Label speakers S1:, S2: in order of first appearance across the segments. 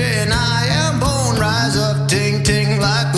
S1: And I am bone, rise up, ting ting like.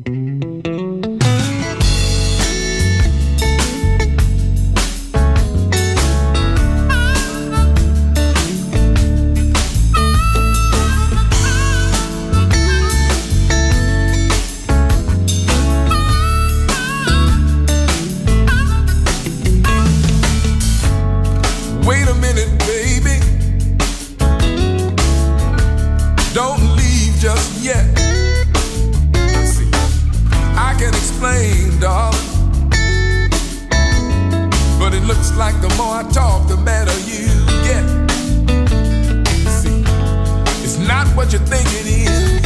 S2: Wait a minute, baby. Don't leave just yet. See, I can explain, darling. But it looks like the more I talk, the better you get. See, it's not what you think it is.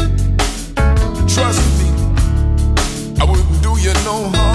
S2: Trust me, I wouldn't do you no harm.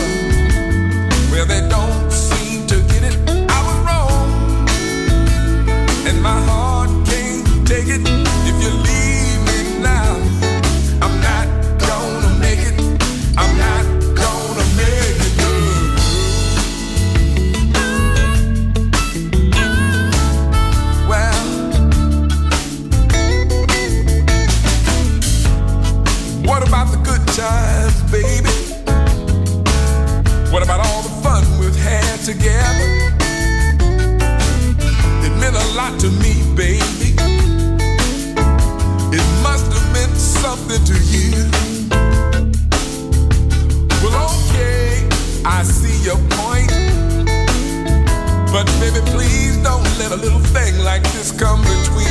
S2: But baby, please don't let a little thing like this come between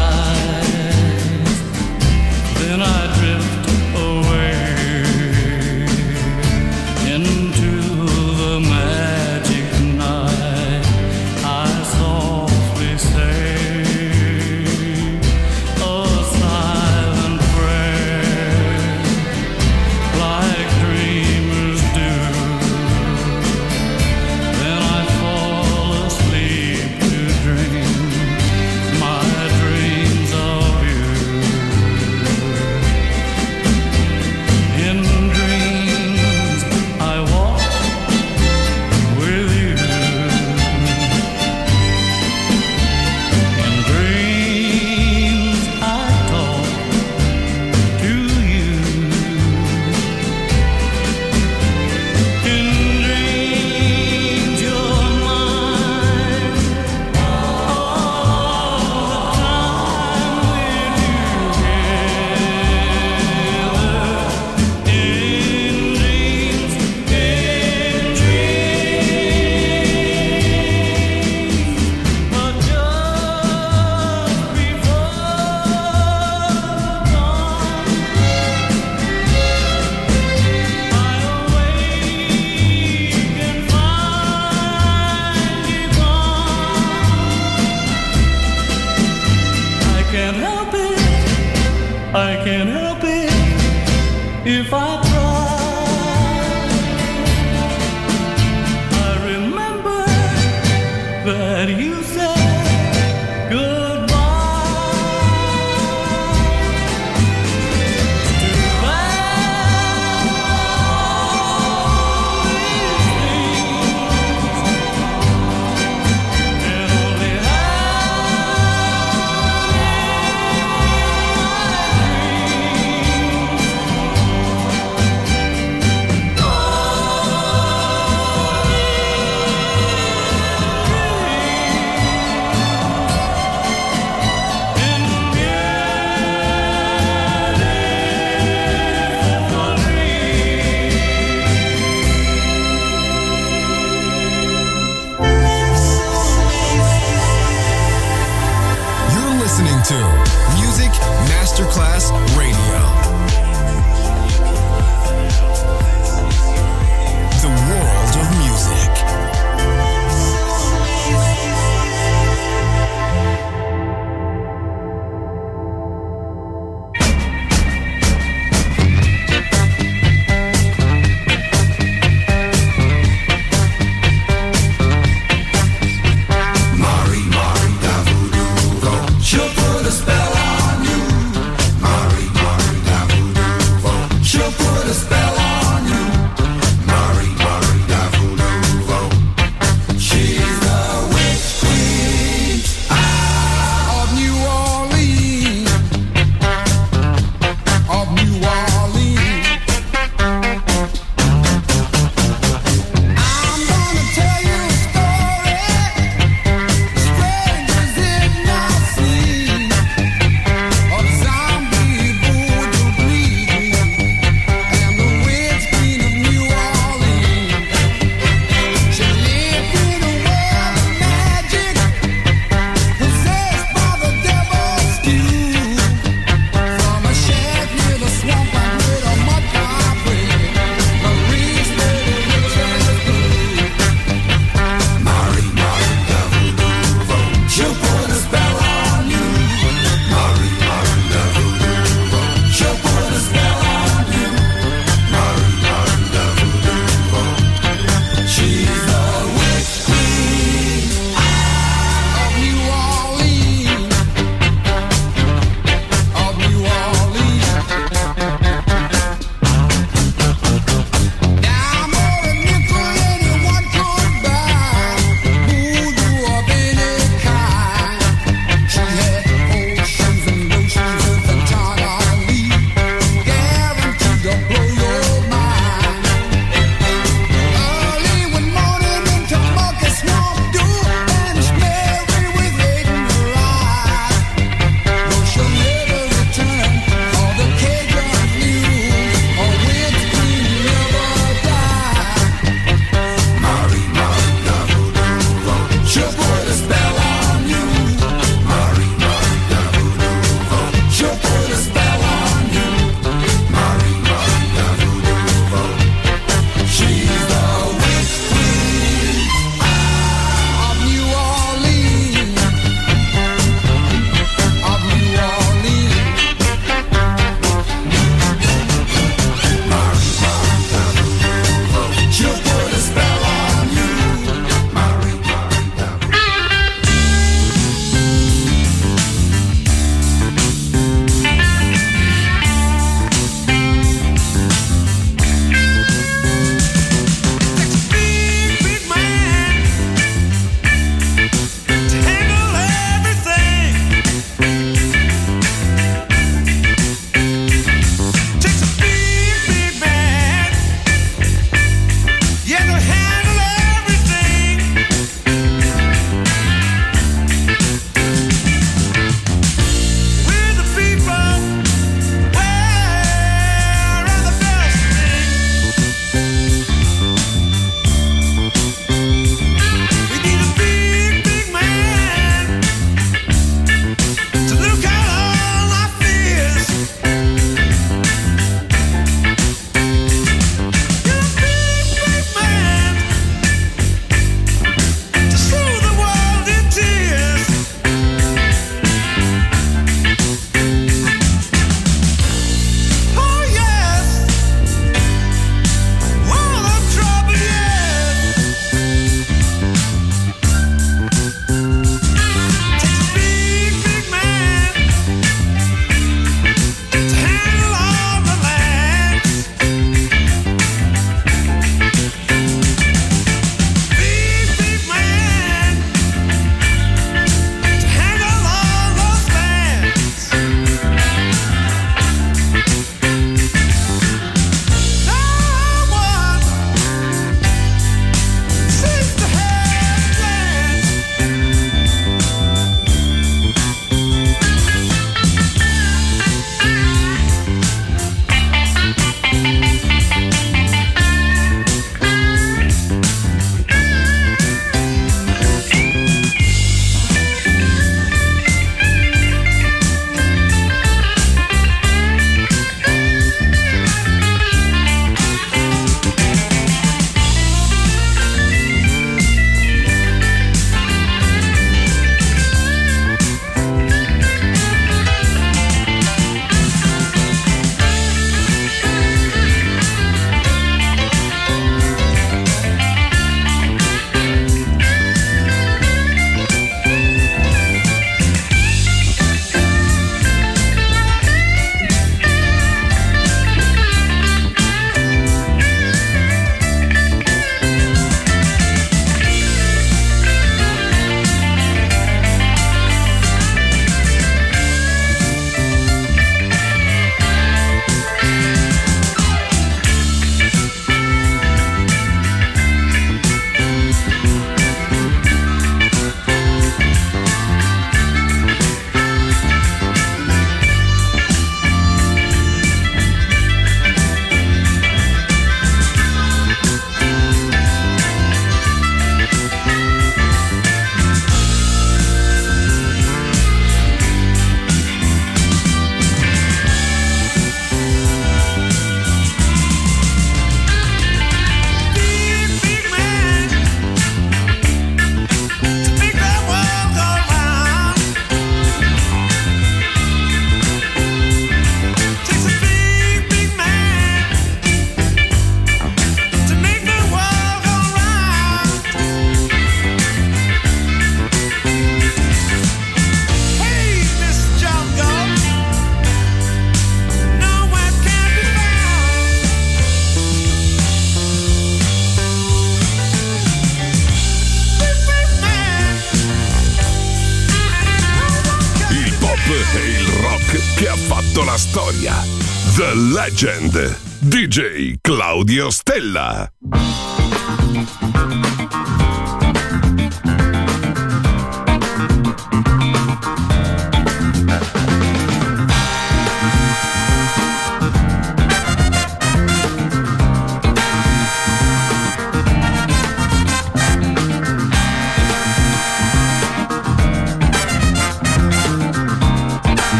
S3: Legend. DJ Claudio Stella.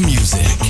S4: Music.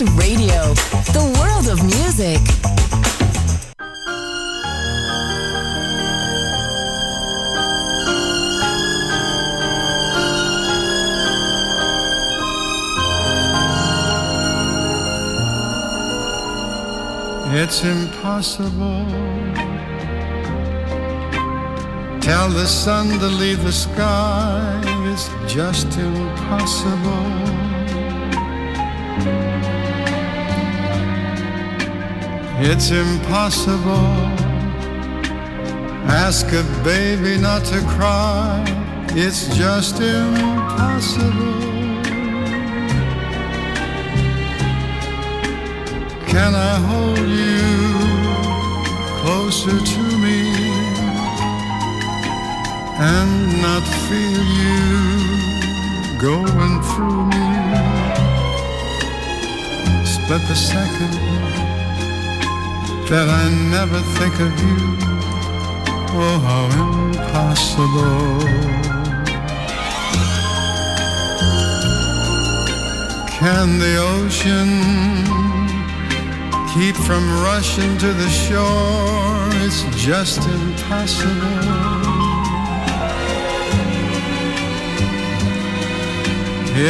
S5: Radio, the world of music.
S6: It's impossible. Tell the sun to leave the sky. It's just impossible. It's impossible. Ask a baby not to cry. It's just impossible. Can I hold you closer to me and not feel you going through me? Split the second that I never think of you. Oh, how impossible. Can the ocean keep from rushing to the shore. It's just impossible.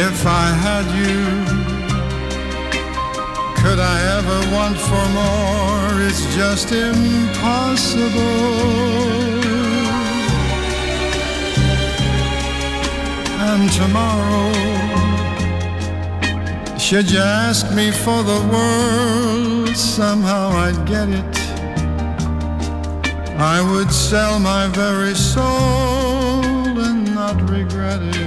S6: If I had you, could I ever want for more? It's just impossible. And tomorrow, should you ask me for the world, somehow I'd get it. I would sell my very soul and not regret it.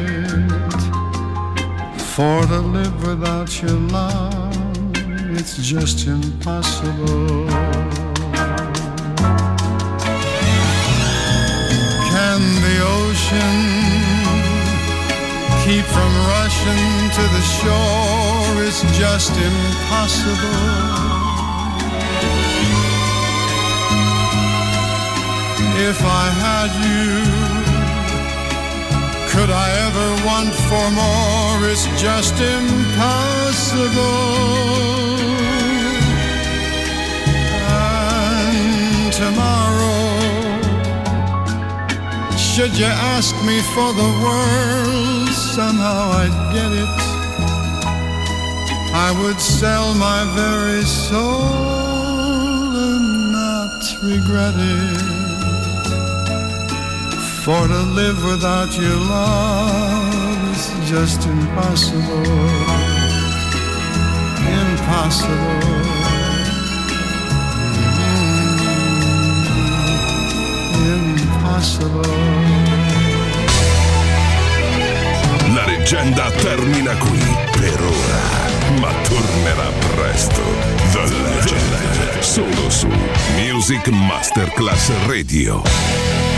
S6: For to live without your love, it's just impossible. Can the ocean keep from rushing to the shore is just impossible. If I had you, could I ever want for more? It's just impossible. And tomorrow, should you ask me for the world, somehow I'd get it. I would sell my very soul and not regret it. For to live without your love is just impossible. Impossible. Mm, Impossible.
S3: La leggenda termina qui per ora, ma tornerà presto. The Legend, solo su Music Masterclass Radio.